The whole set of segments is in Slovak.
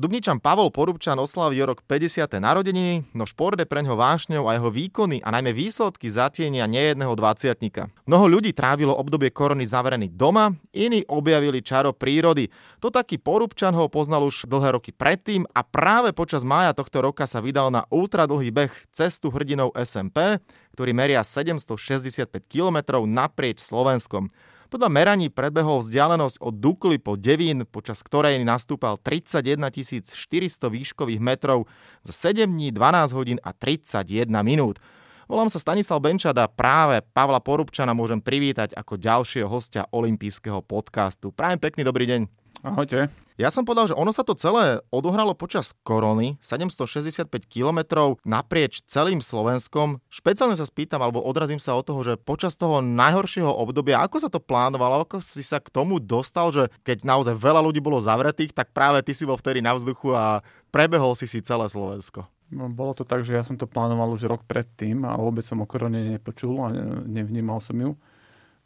Dubničan Pavol Porubčan oslaví rok 50. narodeniny, no šport je pre ňo vášňou a jeho výkony a najmä výsledky zatienia nejedného dvaciatnika. Mnoho ľudí trávilo obdobie korony zaverený doma, iní objavili čaro prírody. To taký Porubčan ho poznal už dlhé roky predtým a práve počas mája tohto roka sa vydal na ultradlhý beh cestu hrdinov SMP, ktorý meria 765 km naprieč Slovenskom. Podľa meraní predbehol vzdialenosť od Dukly po Devín, počas ktorej nastúpal 31 400 výškových metrov za 7 dní, 12 hodín a 31 minút. Volám sa Stanislav a práve Pavla Porubčana môžem privítať ako ďalšieho hostia olympijského podcastu. Prajem pekný dobrý deň. Ahojte. Ja som povedal, že ono sa to celé odohralo počas korony, 765 km naprieč celým Slovenskom. Špeciálne sa spýtam, alebo odrazím sa od toho, že počas toho najhoršieho obdobia, ako sa to plánovalo, ako si sa k tomu dostal, že keď naozaj veľa ľudí bolo zavretých, tak práve ty si bol vtedy na vzduchu a prebehol si si celé Slovensko. No, bolo to tak, že ja som to plánoval už rok predtým a vôbec som o korone nepočul a nevnímal som ju.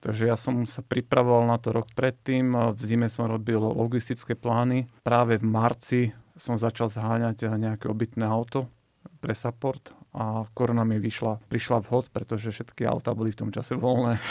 Takže ja som sa pripravoval na to rok predtým. V zime som robil logistické plány. Práve v marci som začal zháňať nejaké obytné auto pre support a korona mi vyšla, prišla vhod, pretože všetky auta boli v tom čase voľné.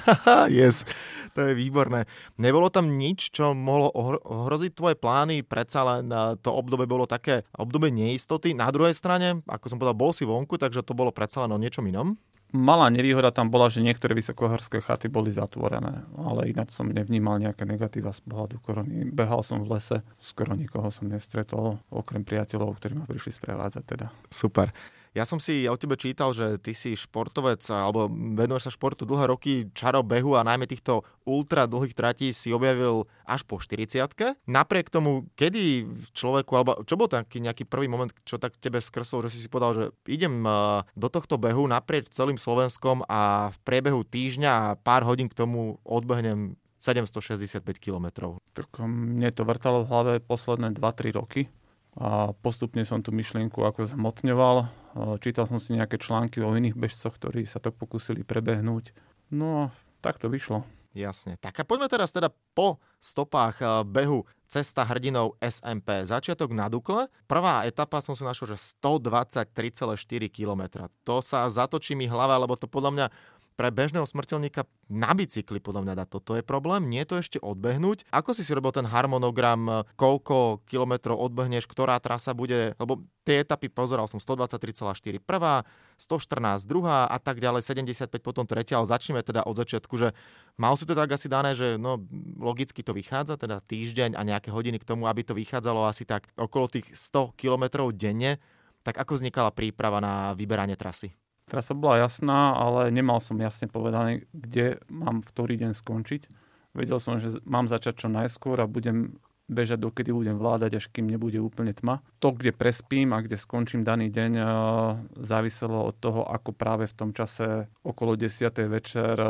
yes, to je výborné. Nebolo tam nič, čo mohlo ohroziť tvoje plány? Predsa len eh, to obdobie bolo také obdobie neistoty. Na druhej strane, ako som povedal, bol si vonku, takže to bolo predsa len o niečom inom? Malá nevýhoda tam bola, že niektoré vysokohorské chaty boli zatvorené, ale ináč som nevnímal nejaké negatíva z pohľadu korony. Behal som v lese, skoro nikoho som nestretol, okrem priateľov, ktorí ma prišli sprevádzať teda. Super. Ja som si o tebe čítal, že ty si športovec alebo venuješ sa športu dlhé roky, čaro behu a najmä týchto ultra dlhých tratí si objavil až po 40 Napriek tomu, kedy človeku, alebo čo bol taký nejaký prvý moment, čo tak tebe skrsol, že si si povedal, že idem do tohto behu naprieč celým Slovenskom a v priebehu týždňa a pár hodín k tomu odbehnem 765 km. Tak mne to vrtalo v hlave posledné 2-3 roky a postupne som tú myšlienku ako zhmotňoval Čítal som si nejaké články o iných bežcoch, ktorí sa to pokúsili prebehnúť. No a tak to vyšlo. Jasne. Tak a poďme teraz teda po stopách behu Cesta hrdinov SMP. Začiatok na Dukle. Prvá etapa som si našiel, že 123,4 km. To sa zatočí mi hlava, lebo to podľa mňa pre bežného smrteľníka na bicykli podľa mňa dá toto je problém, nie je to ešte odbehnúť. Ako si si robil ten harmonogram, koľko kilometrov odbehneš, ktorá trasa bude, lebo tie etapy pozeral som 123,4 prvá, 114 druhá a tak ďalej, 75 potom tretia, ale začneme teda od začiatku, že mal si to tak asi dané, že no logicky to vychádza, teda týždeň a nejaké hodiny k tomu, aby to vychádzalo asi tak okolo tých 100 kilometrov denne, tak ako vznikala príprava na vyberanie trasy? Trasa bola jasná, ale nemal som jasne povedané, kde mám v ktorý deň skončiť. Vedel som, že mám začať čo najskôr a budem bežať, dokedy budem vládať, až kým nebude úplne tma. To, kde prespím a kde skončím daný deň, eh, záviselo od toho, ako práve v tom čase okolo 10. večer eh,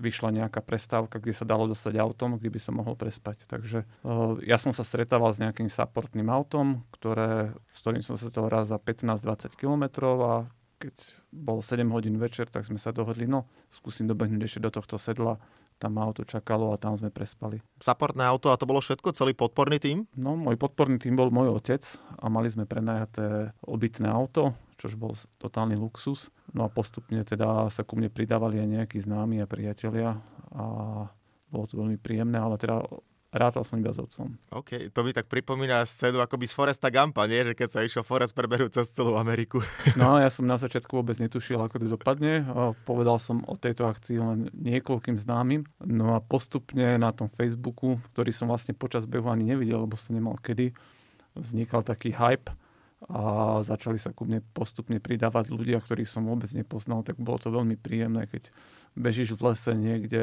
vyšla nejaká prestávka, kde sa dalo dostať autom, kde by som mohol prespať. Takže eh, ja som sa stretával s nejakým supportným autom, ktoré, s ktorým som sa to raz za 15-20 kilometrov a keď bol 7 hodín večer, tak sme sa dohodli, no skúsim dobehnúť ešte do tohto sedla. Tam auto čakalo a tam sme prespali. Supportné auto a to bolo všetko? Celý podporný tým? No, môj podporný tým bol môj otec a mali sme prenajaté obytné auto, čož bol totálny luxus. No a postupne teda sa ku mne pridávali aj nejakí známi a priatelia a bolo to veľmi príjemné, ale teda Rátal som iba s otcom. OK, to mi tak pripomína scénu akoby z Foresta Gampa, nie? Že keď sa išiel Forest preberú cez celú Ameriku. No, ja som na začiatku vôbec netušil, ako to dopadne. Povedal som o tejto akcii len niekoľkým známym. No a postupne na tom Facebooku, ktorý som vlastne počas behu ani nevidel, lebo som nemal kedy, vznikal taký hype a začali sa ku mne postupne pridávať ľudia, ktorých som vôbec nepoznal, tak bolo to veľmi príjemné, keď bežíš v lese niekde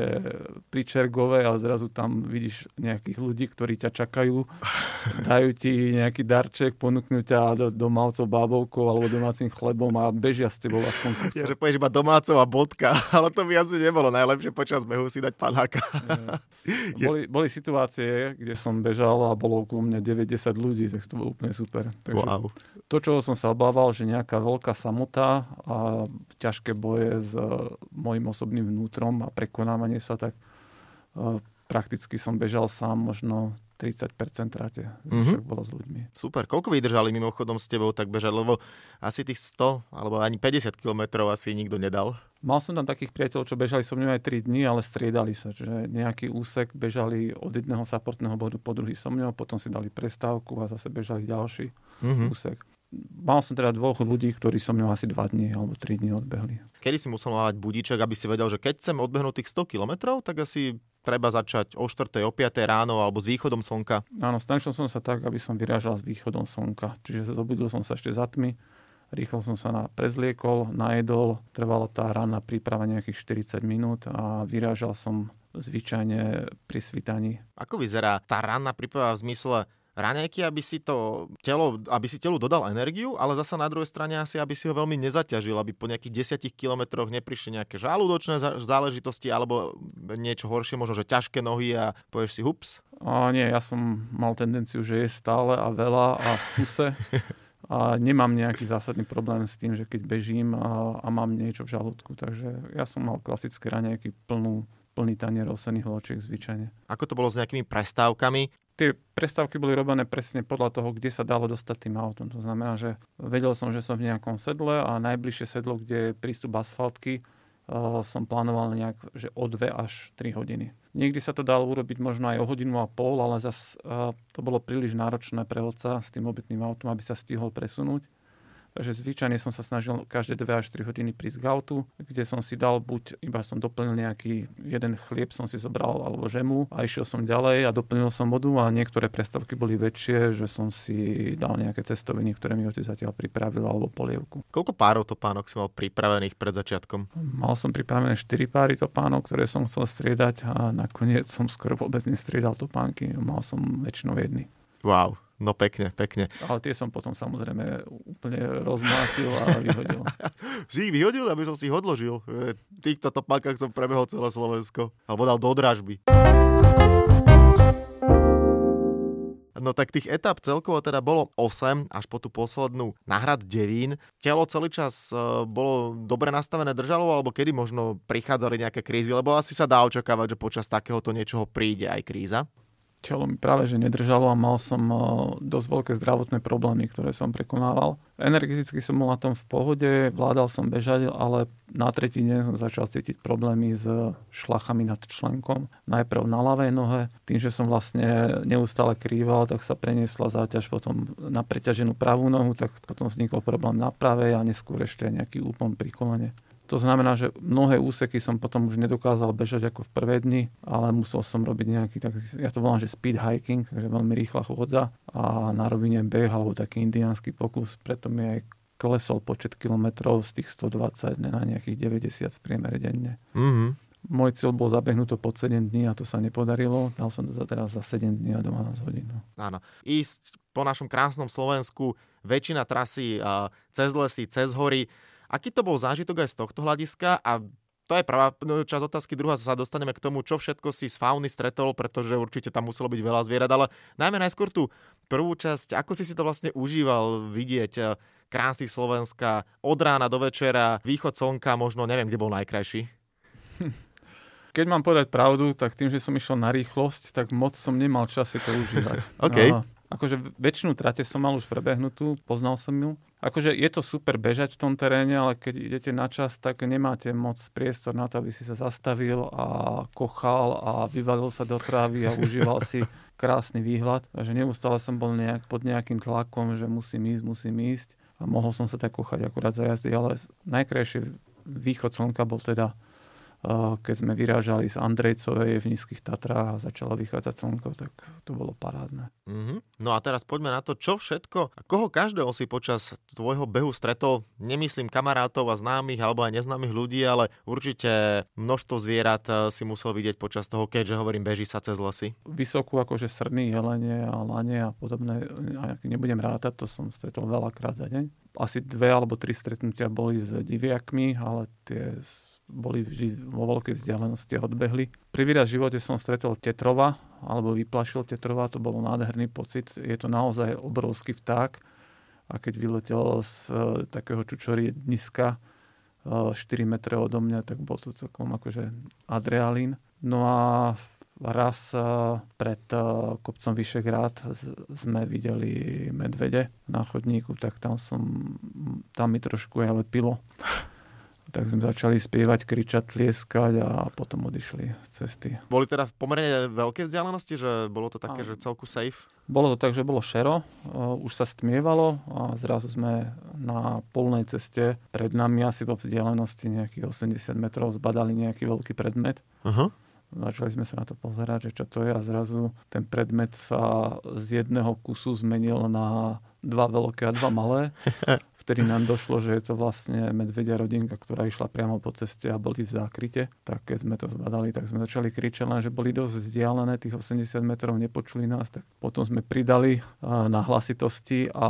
pri Čergove a zrazu tam vidíš nejakých ľudí, ktorí ťa čakajú, dajú ti nejaký darček, ponúknú ťa do, domácou bábovkou alebo domácim chlebom a bežia s tebou aspoň kusok. Ja, že povieš iba domácou a bodka, ale to by asi nebolo najlepšie počas behu si dať panáka. boli, boli situácie, kde som bežal a bolo okolo mňa 90 ľudí, tak to bolo úplne super. Takže wow. To, čo som sa obával, že nejaká veľká samota a ťažké boje s mojim osobným vlastným vnútrom a prekonávanie sa, tak uh, prakticky som bežal sám možno 30% tráte. Mm-hmm. bolo s ľuďmi. Super. Koľko vydržali mimochodom s tebou tak bežať? Lebo asi tých 100 alebo ani 50 kilometrov asi nikto nedal. Mal som tam takých priateľov, čo bežali so mnou aj 3 dní, ale striedali sa. Čiže nejaký úsek bežali od jedného supportného bodu po druhý so mnou, potom si dali prestávku a zase bežali ďalší mm-hmm. úsek. Mal som teda dvoch ľudí, ktorí so mnou asi 2 dní alebo 3 dní odbehli. Kedy si musel mať budíček, aby si vedel, že keď chcem odbehnúť tých 100 kilometrov, tak asi treba začať o 4. o 5. ráno alebo s východom slnka? Áno, snažil som sa tak, aby som vyrážal s východom slnka. Čiže zobudil som sa ešte za tmy, Rýchlo som sa na, prezliekol, najedol, trvala tá rána príprava nejakých 40 minút a vyrážal som zvyčajne pri svitaní. Ako vyzerá tá ranná príprava v zmysle raňajky, aby si to telo, aby si telu dodal energiu, ale zasa na druhej strane asi, aby si ho veľmi nezaťažil, aby po nejakých 10 kilometroch neprišli nejaké žalúdočné záležitosti alebo niečo horšie, možno že ťažké nohy a povieš si hups? A nie, ja som mal tendenciu, že je stále a veľa a v kuse. a nemám nejaký zásadný problém s tým, že keď bežím a, a mám niečo v žalúdku. Takže ja som mal klasické raňajky plnú, plný tanier osených hločiek zvyčajne. Ako to bolo s nejakými prestávkami? Tie prestávky boli robené presne podľa toho, kde sa dalo dostať tým autom. To znamená, že vedel som, že som v nejakom sedle a najbližšie sedlo, kde je prístup asfaltky, uh, som plánoval nejak, že o 2 až 3 hodiny. Niekdy sa to dalo urobiť možno aj o hodinu a pol, ale zase uh, to bolo príliš náročné pre otca s tým obytným autom, aby sa stihol presunúť. Takže zvyčajne som sa snažil každé 2 až 3 hodiny prísť k autu, kde som si dal buď iba som doplnil nejaký jeden chlieb, som si zobral alebo žemu a išiel som ďalej a doplnil som vodu a niektoré prestavky boli väčšie, že som si dal nejaké cestoviny, ktoré mi otec zatiaľ pripravil alebo polievku. Koľko párov topánok si mal pripravených pred začiatkom? Mal som pripravené 4 páry topánok, ktoré som chcel striedať a nakoniec som skoro vôbec nestriedal topánky. Mal som väčšinou jedny. Wow, No pekne, pekne. Ale tie som potom samozrejme úplne rozmlátil a vyhodil. si ich vyhodil, aby som si ich odložil. V týchto topákach som prebehol celé Slovensko. Alebo dal do dražby. No tak tých etap celkovo teda bolo 8 až po tú poslednú nahrad Devín. Telo celý čas e, bolo dobre nastavené, držalo, alebo kedy možno prichádzali nejaké krízy, lebo asi sa dá očakávať, že počas takéhoto niečoho príde aj kríza telo mi práve že nedržalo a mal som eh, dosť veľké zdravotné problémy, ktoré som prekonával. Energeticky som bol na tom v pohode, vládal som bežať, ale na tretí deň som začal cítiť problémy s šlachami nad členkom. Najprv na ľavej nohe, tým, že som vlastne neustále krýval, tak sa preniesla záťaž potom na preťaženú pravú nohu, tak potom vznikol problém na pravej a neskôr ešte nejaký úpln pri kolene. To znamená, že mnohé úseky som potom už nedokázal bežať ako v prvé dni, ale musel som robiť nejaký, tak, ja to volám, že speed hiking, takže veľmi rýchla chôdza a na rovine beh alebo taký indiánsky pokus, preto mi aj klesol počet kilometrov z tých 120 na nejakých 90 v priemere denne. Mm-hmm. Môj cieľ bol zabehnúť to pod 7 dní a to sa nepodarilo. Dal som to za teraz za 7 dní a 12 hodín. No. Áno. Ísť po našom krásnom Slovensku, väčšina trasy cez lesy, cez hory, Aký to bol zážitok aj z tohto hľadiska a to je prvá časť otázky, druhá sa dostaneme k tomu, čo všetko si z fauny stretol, pretože určite tam muselo byť veľa zvierat, ale najmä najskôr tú prvú časť, ako si si to vlastne užíval vidieť eh, krásy Slovenska od rána do večera, východ slnka, možno neviem, kde bol najkrajší. Keď mám povedať pravdu, tak tým, že som išiel na rýchlosť, tak moc som nemal čas si to užívať. okay. no, akože väčšinu trate som mal už prebehnutú, poznal som ju. Akože je to super bežať v tom teréne, ale keď idete na čas, tak nemáte moc priestor na to, aby si sa zastavil a kochal a vyvalil sa do trávy a užíval si krásny výhľad. Takže neustále som bol nejak, pod nejakým tlakom, že musím ísť, musím ísť a mohol som sa tak kochať akurát za jazdy, ale najkrajší východ slnka bol teda keď sme vyrážali z Andrejcovej v Nízkych Tatrách a začalo vychádzať slnko, tak to bolo parádne. Mm-hmm. No a teraz poďme na to, čo všetko, koho každého si počas tvojho behu stretol, nemyslím kamarátov a známych alebo aj neznámych ľudí, ale určite množstvo zvierat eh, si musel vidieť počas toho, keďže hovorím, beží sa cez lesy. Vysokú akože srny, jelene a lane a podobné, ak nebudem rátať, to som stretol veľakrát za deň. Asi dve alebo tri stretnutia boli s diviakmi, ale tie boli vždy vo veľkej vzdialenosti a odbehli. Prvýraz v živote som stretol tetrova, alebo vyplašil tetrova, to bol nádherný pocit. Je to naozaj obrovský vták a keď vyletel z uh, takého čučory niska uh, 4 metre odo mňa, tak bol to celkom akože adrealín. No a raz pred kopcom Vyšegrad sme videli medvede na chodníku, tak tam som, tam mi trošku aj lepilo tak sme začali spievať, kričať, tlieskať a potom odišli z cesty. Boli teda v pomerne veľké vzdialenosti, že bolo to také, a... že celku safe? Bolo to tak, že bolo šero, už sa stmievalo a zrazu sme na polnej ceste pred nami asi vo vzdialenosti nejakých 80 metrov zbadali nejaký veľký predmet. Uh-huh. Začali sme sa na to pozerať, že čo to je a zrazu ten predmet sa z jedného kusu zmenil na dva veľké a dva malé. vtedy nám došlo, že je to vlastne medvedia rodinka, ktorá išla priamo po ceste a boli v zákryte. Tak keď sme to zbadali, tak sme začali kričať, len že boli dosť vzdialené, tých 80 metrov nepočuli nás, tak potom sme pridali na hlasitosti a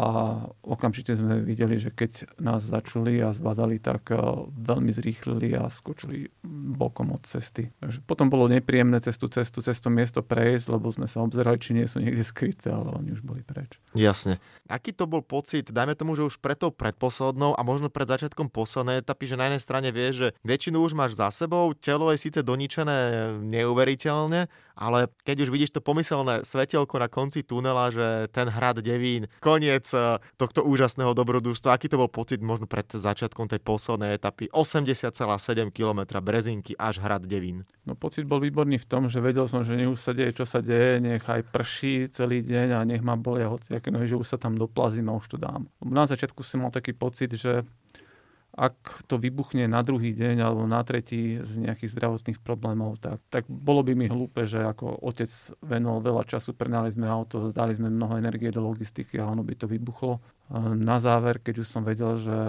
okamžite sme videli, že keď nás začuli a zbadali, tak veľmi zrýchlili a skočili bokom od cesty. Takže potom bolo nepríjemné cestu, cestu, cestu miesto prejsť, lebo sme sa obzerali, či nie sú niekde skryté, ale oni už boli preč. Jasne. Aký to bol pocit, dajme tomu, že už preto predposlednou a možno pred začiatkom poslednej etapy, že na jednej strane vieš, že väčšinu už máš za sebou, telo je síce doničené neuveriteľne, ale keď už vidíš to pomyselné svetelko na konci tunela, že ten hrad Devín, koniec eh, tohto úžasného dobrodružstva, aký to bol pocit možno pred začiatkom tej poslednej etapy, 80,7 km Brezinky až hrad Devín? No pocit bol výborný v tom, že vedel som, že nech sa deje, čo sa deje, nech aj prší celý deň a nech ma bolia hociaké nohy, že už sa tam doplazím a už to dám. Na začiatku som mal taký pocit, že ak to vybuchne na druhý deň alebo na tretí z nejakých zdravotných problémov, tak, tak bolo by mi hlúpe, že ako otec venoval veľa času, prenali sme auto, zdali sme mnoho energie do logistiky a ono by to vybuchlo. Na záver, keď už som vedel, že,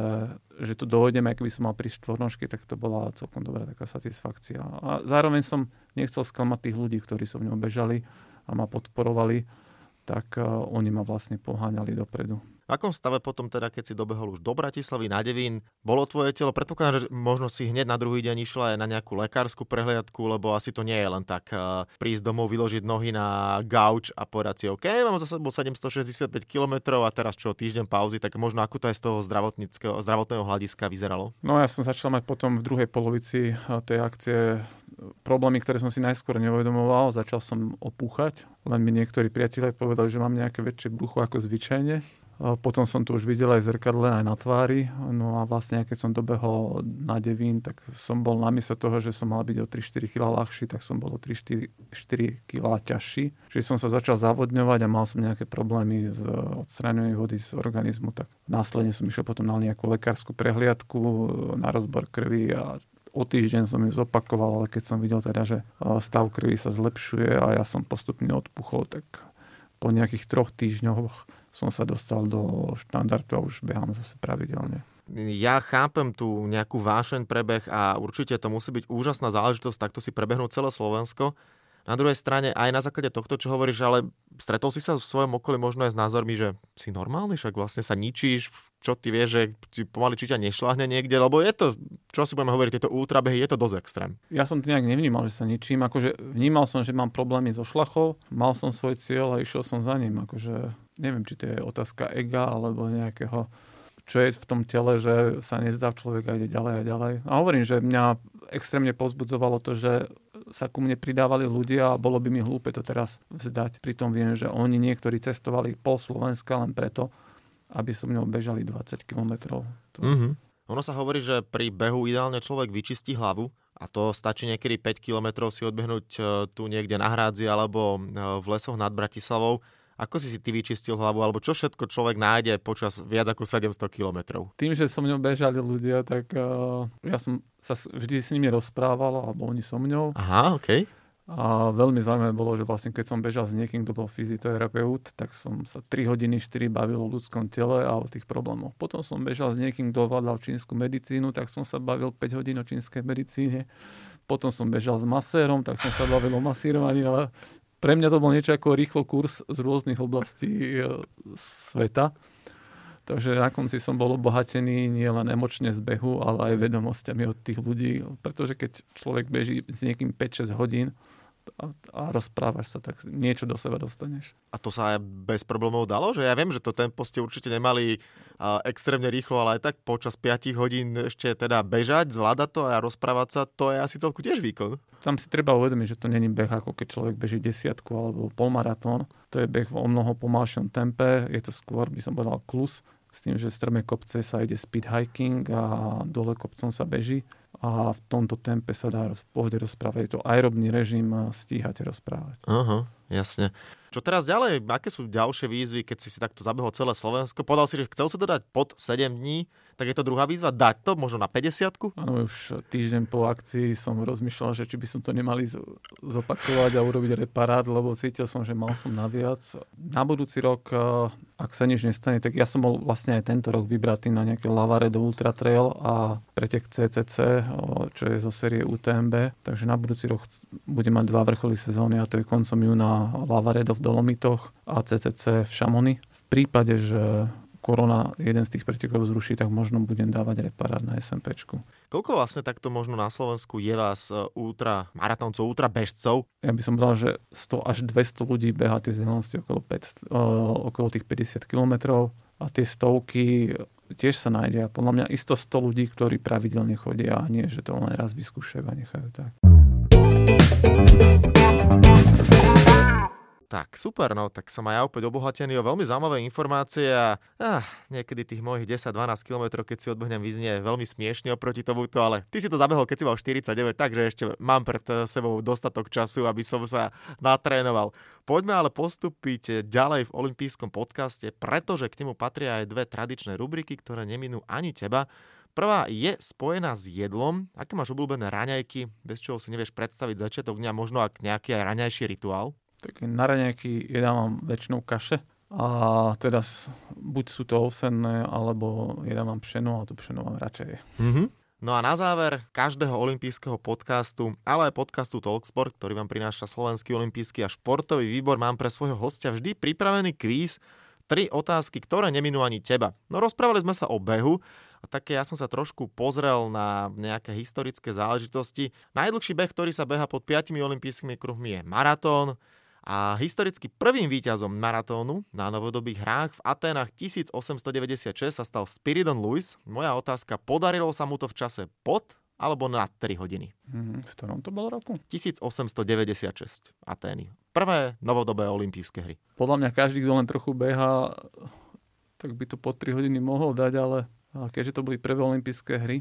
že to dojdeme, by som mal prísť štvornožky, tak to bola celkom dobrá taká satisfakcia. A zároveň som nechcel sklamať tých ľudí, ktorí so mnou bežali a ma podporovali, tak oni ma vlastne poháňali dopredu. V akom stave potom teda, keď si dobehol už do Bratislavy na Devín, bolo tvoje telo, predpokladám, že možno si hneď na druhý deň išla aj na nejakú lekárskú prehliadku, lebo asi to nie je len tak uh, prísť domov, vyložiť nohy na gauč a povedať si, OK, mám za sebou 765 km a teraz čo, týždeň pauzy, tak možno ako to aj z toho zdravotníckého, zdravotného hľadiska vyzeralo? No ja som začal mať potom v druhej polovici tej akcie problémy, ktoré som si najskôr neuvedomoval. Začal som opúchať, len mi niektorí priatelia povedali, že mám nejaké väčšie brucho ako zvyčajne potom som to už videl aj v zrkadle, aj na tvári. No a vlastne, keď som dobehol na Devín, tak som bol namiesto toho, že som mal byť o 3-4 kg ľahší, tak som bol o 3-4 kg ťažší. Čiže som sa začal zavodňovať a mal som nejaké problémy s odstraňovaním vody z organizmu, tak následne som išiel potom na nejakú lekárskú prehliadku, na rozbor krvi a o týždeň som ju zopakoval, ale keď som videl teda, že stav krvi sa zlepšuje a ja som postupne odpuchol, tak po nejakých troch týždňoch som sa dostal do štandardu a už behám zase pravidelne. Ja chápem tu nejakú vášeň prebeh a určite to musí byť úžasná záležitosť takto si prebehnúť celé Slovensko. Na druhej strane, aj na základe tohto, čo hovoríš, ale stretol si sa v svojom okolí možno aj s názormi, že si normálny, však vlastne sa ničíš, čo ty vieš, že ti pomaly či ťa nešláhne niekde, lebo je to, čo si budeme hovoriť, tieto ultrabehy, je to dosť extrém. Ja som to nejak nevnímal, že sa ničím, akože vnímal som, že mám problémy so šlachou, mal som svoj cieľ a išiel som za ním, akože neviem, či to je otázka ega alebo nejakého čo je v tom tele, že sa nezdá človek a ide ďalej a ďalej. A hovorím, že mňa extrémne pozbudzovalo to, že sa ku mne pridávali ľudia a bolo by mi hlúpe to teraz vzdať. Pritom viem, že oni niektorí cestovali pol Slovenska len preto, aby so mnou bežali 20 kilometrov. Mm-hmm. Ono sa hovorí, že pri behu ideálne človek vyčistí hlavu a to stačí niekedy 5 kilometrov si odbehnúť e, tu niekde na Hrádzi alebo e, v lesoch nad Bratislavou ako si si ty vyčistil hlavu, alebo čo všetko človek nájde počas viac ako 700 kilometrov? Tým, že so mňou bežali ľudia, tak uh, ja som sa vždy s nimi rozprával, alebo oni so mňou. Aha, OK. A veľmi zaujímavé bolo, že vlastne keď som bežal s niekým, kto bol fyzioterapeut, tak som sa 3 hodiny 4 bavil o ľudskom tele a o tých problémoch. Potom som bežal s niekým, kto ovládal čínsku medicínu, tak som sa bavil 5 hodín o čínskej medicíne. Potom som bežal s masérom, tak som sa bavil o masírovaní, ale pre mňa to bol niečo ako rýchlo kurz z rôznych oblastí e, sveta. Takže na konci som bol obohatený nielen emočne z behu, ale aj vedomosťami od tých ľudí. Pretože keď človek beží s niekým 5-6 hodín, a, a rozprávaš sa, tak niečo do seba dostaneš. A to sa aj bez problémov dalo? Že ja viem, že to tempo ste určite nemali extrémne rýchlo, ale aj tak počas 5 hodín ešte teda bežať, zvládať to a rozprávať sa, to je asi celku tiež výkon. Tam si treba uvedomiť, že to není beh ako keď človek beží desiatku alebo polmaratón. To je beh o mnoho pomalšom tempe, je to skôr, by som povedal, klus s tým, že strome kopce sa ide speed hiking a dole kopcom sa beží a v tomto tempe sa dá v pohode rozprávať. Je to aerobný režim a stíhate rozprávať. Aha, jasne. Čo teraz ďalej? Aké sú ďalšie výzvy, keď si si takto zabehol celé Slovensko? Podal si, že chcel sa to dať pod 7 dní, tak je to druhá výzva, dať to možno na 50 Áno, už týždeň po akcii som rozmýšľal, že či by som to nemali zopakovať a urobiť reparát, lebo cítil som, že mal som naviac. Na budúci rok, eh, ak sa nič nestane, tak ja som bol vlastne aj tento rok vybratý na nejaké Lavaredo Ultra Trail a pretek CCC, eh, čo je zo série UTMB. Takže na budúci rok budem mať dva vrcholy sezóny a to je koncom júna Lavaredo v Dolomitoch a CCC v Šamony. V prípade, že korona jeden z tých pretekov zruší, tak možno budem dávať reparát na SMPčku. Koľko vlastne takto možno na Slovensku je vás e, ultra maratóncov, ultra bežcov? Ja by som povedal, že 100 až 200 ľudí beha tie vzdialenosti okolo, 5, okolo tých 50 kilometrov a tie stovky tiež sa nájde. Podľa mňa isto 100 ľudí, ktorí pravidelne chodia a nie, že to len raz vyskúšajú a nechajú tak. Tak, super, no, tak som aj ja opäť obohatený o veľmi zaujímavé informácie a ah, niekedy tých mojich 10-12 km, keď si odbehnem, vyznie veľmi smiešne oproti tomuto, ale ty si to zabehol, keď si mal 49, takže ešte mám pred sebou dostatok času, aby som sa natrénoval. Poďme ale postúpiť ďalej v olympijskom podcaste, pretože k nemu patria aj dve tradičné rubriky, ktoré neminú ani teba. Prvá je spojená s jedlom. Aké máš obľúbené raňajky, bez čoho si nevieš predstaviť začiatok dňa, možno ak nejaký aj raňajší rituál? Tak na raňajky jedávam väčšinou kaše. A teda buď sú to osenné, alebo jedávam pšeno, a to pšeno mám radšej. Mm-hmm. No a na záver každého olympijského podcastu, ale aj podcastu Talksport, ktorý vám prináša Slovenský olympijský a športový výbor, mám pre svojho hostia vždy pripravený kvíz, tri otázky, ktoré neminú ani teba. No rozprávali sme sa o behu, a také ja som sa trošku pozrel na nejaké historické záležitosti. Najdlhší beh, ktorý sa beha pod 5 olympijskými kruhmi je maratón. A historicky prvým víťazom maratónu na novodobých hrách v Aténach 1896 sa stal Spiridon Lewis. Moja otázka, podarilo sa mu to v čase pod alebo na 3 hodiny? Mm, v ktorom to bolo roku? 1896 Atény. Prvé novodobé olympijské hry. Podľa mňa každý, kto len trochu beha, tak by to pod 3 hodiny mohol dať, ale keďže to boli prvé olympijské hry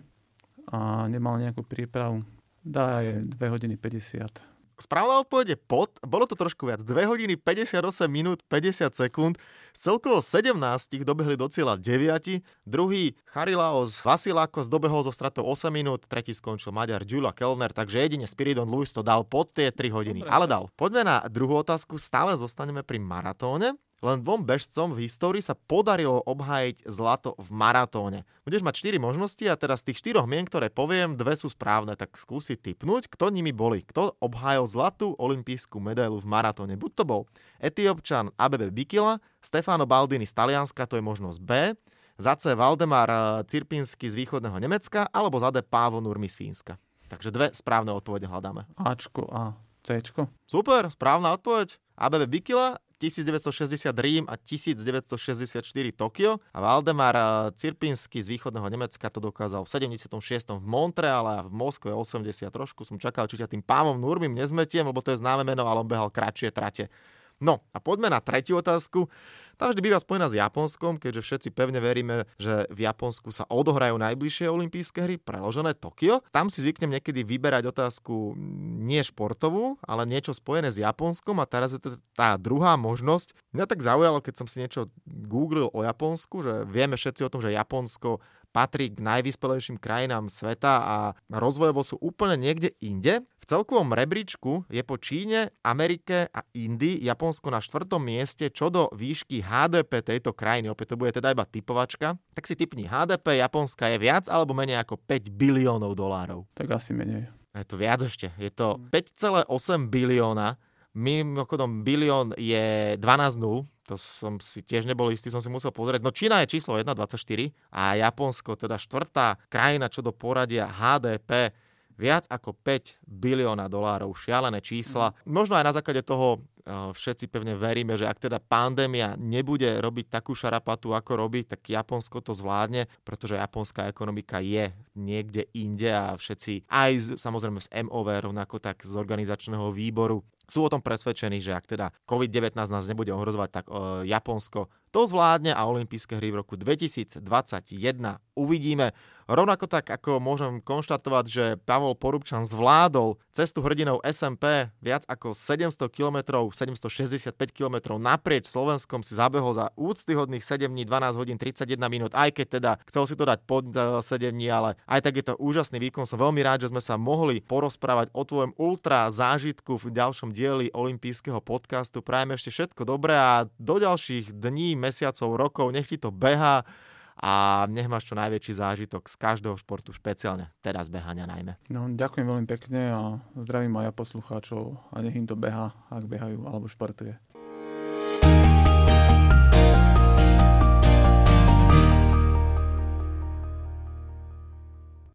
a nemal nejakú prípravu, dá je 2 hodiny 50. Správna odpoveď je pod, bolo to trošku viac, 2 hodiny 58 minút 50 sekúnd, z celkovo 17 dobehli do cieľa 9, druhý Charilaos Vasilákos dobehol zo stratou 8 minút, tretí skončil Maďar Ďula Kellner, takže jedine Spiridon Lewis to dal pod tie 3 hodiny, Dobre. ale dal. Poďme na druhú otázku, stále zostaneme pri maratóne. Len dvom bežcom v histórii sa podarilo obhájiť zlato v maratóne. Budeš mať 4 možnosti a teraz z tých 4 mien, ktoré poviem, dve sú správne, tak skúsi typnúť, kto nimi boli. Kto obhájil zlatú olympijskú medailu v maratóne. Buď to bol Etiopčan Abebe Bikila, Stefano Baldini z Talianska, to je možnosť B, za C Valdemar eh, Cirpinsky z východného Nemecka, alebo za D Pávo Nurmi z Fínska. Takže dve správne odpovede hľadáme. Ačko a Cčko. Super, správna odpoveď. ABB Bikila 1960 Rím a 1964 Tokio a Valdemar eh, Cirpinsky z východného Nemecka to dokázal v 76. v Montreale a v Moskve 80. Trošku som čakal, či ťa tým pámom Nurmim nezmetiem, lebo to je známe meno, ale on behal kratšie trate. No a poďme na tretiu otázku. Tá vždy býva spojená s Japonskom, keďže všetci pevne veríme, že v Japonsku sa odohrajú najbližšie olympijské hry, preložené Tokio. Tam si zvyknem niekedy vyberať otázku nie športovú, ale niečo spojené s Japonskom a teraz je to tá druhá možnosť. Mňa tak zaujalo, keď som si niečo googlil o Japonsku, že vieme všetci o tom, že Japonsko patrí k najvyspelejším krajinám sveta a rozvojovo sú úplne niekde inde. Celkovom rebríčku je po Číne, Amerike a Indii Japonsko na štvrtom mieste čo do výšky HDP tejto krajiny. Opäť to bude teda iba typovačka. Tak si typni, HDP Japonska je viac alebo menej ako 5 biliónov dolárov? Tak asi menej. Je to viac ešte. Je to 5,8 bilióna Mimochodom, bilión je 12 nul, to som si tiež nebol istý, som si musel pozrieť. No Čína je číslo 1,24 a Japonsko, teda štvrtá krajina čo do poradia HDP Viac ako 5 bilióna dolárov, šialené čísla. Možno aj na základe toho všetci pevne veríme, že ak teda pandémia nebude robiť takú šarapatu, ako robí, tak Japonsko to zvládne, pretože japonská ekonomika je niekde inde a všetci aj samozrejme z MOV, rovnako tak z organizačného výboru sú o tom presvedčení, že ak teda COVID-19 nás nebude ohrozovať, tak uh, Japonsko to zvládne a olympijské hry v roku 2021 uvidíme. Rovnako tak, ako môžem konštatovať, že Pavol Porubčan zvládol cestu hrdinou SMP viac ako 700 km, 765 km naprieč Slovenskom si zabehol za úctyhodných 7 dní, 12 hodín, 31 minút, aj keď teda chcel si to dať pod 7 eh, dní, ale aj tak je to úžasný výkon. Som veľmi rád, že sme sa mohli porozprávať o tvojom ultra zážitku v ďalšom dieli olympijského podcastu. Prajem ešte všetko dobré a do ďalších dní, mesiacov, rokov, nech ti to beha a nech máš čo najväčší zážitok z každého športu, špeciálne teraz behania najmä. No, ďakujem veľmi pekne a zdravím aj ja poslucháčov a nech im to beha, ak behajú alebo športuje.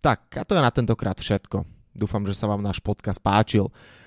Tak, a to je na tentokrát všetko. Dúfam, že sa vám náš podcast páčil.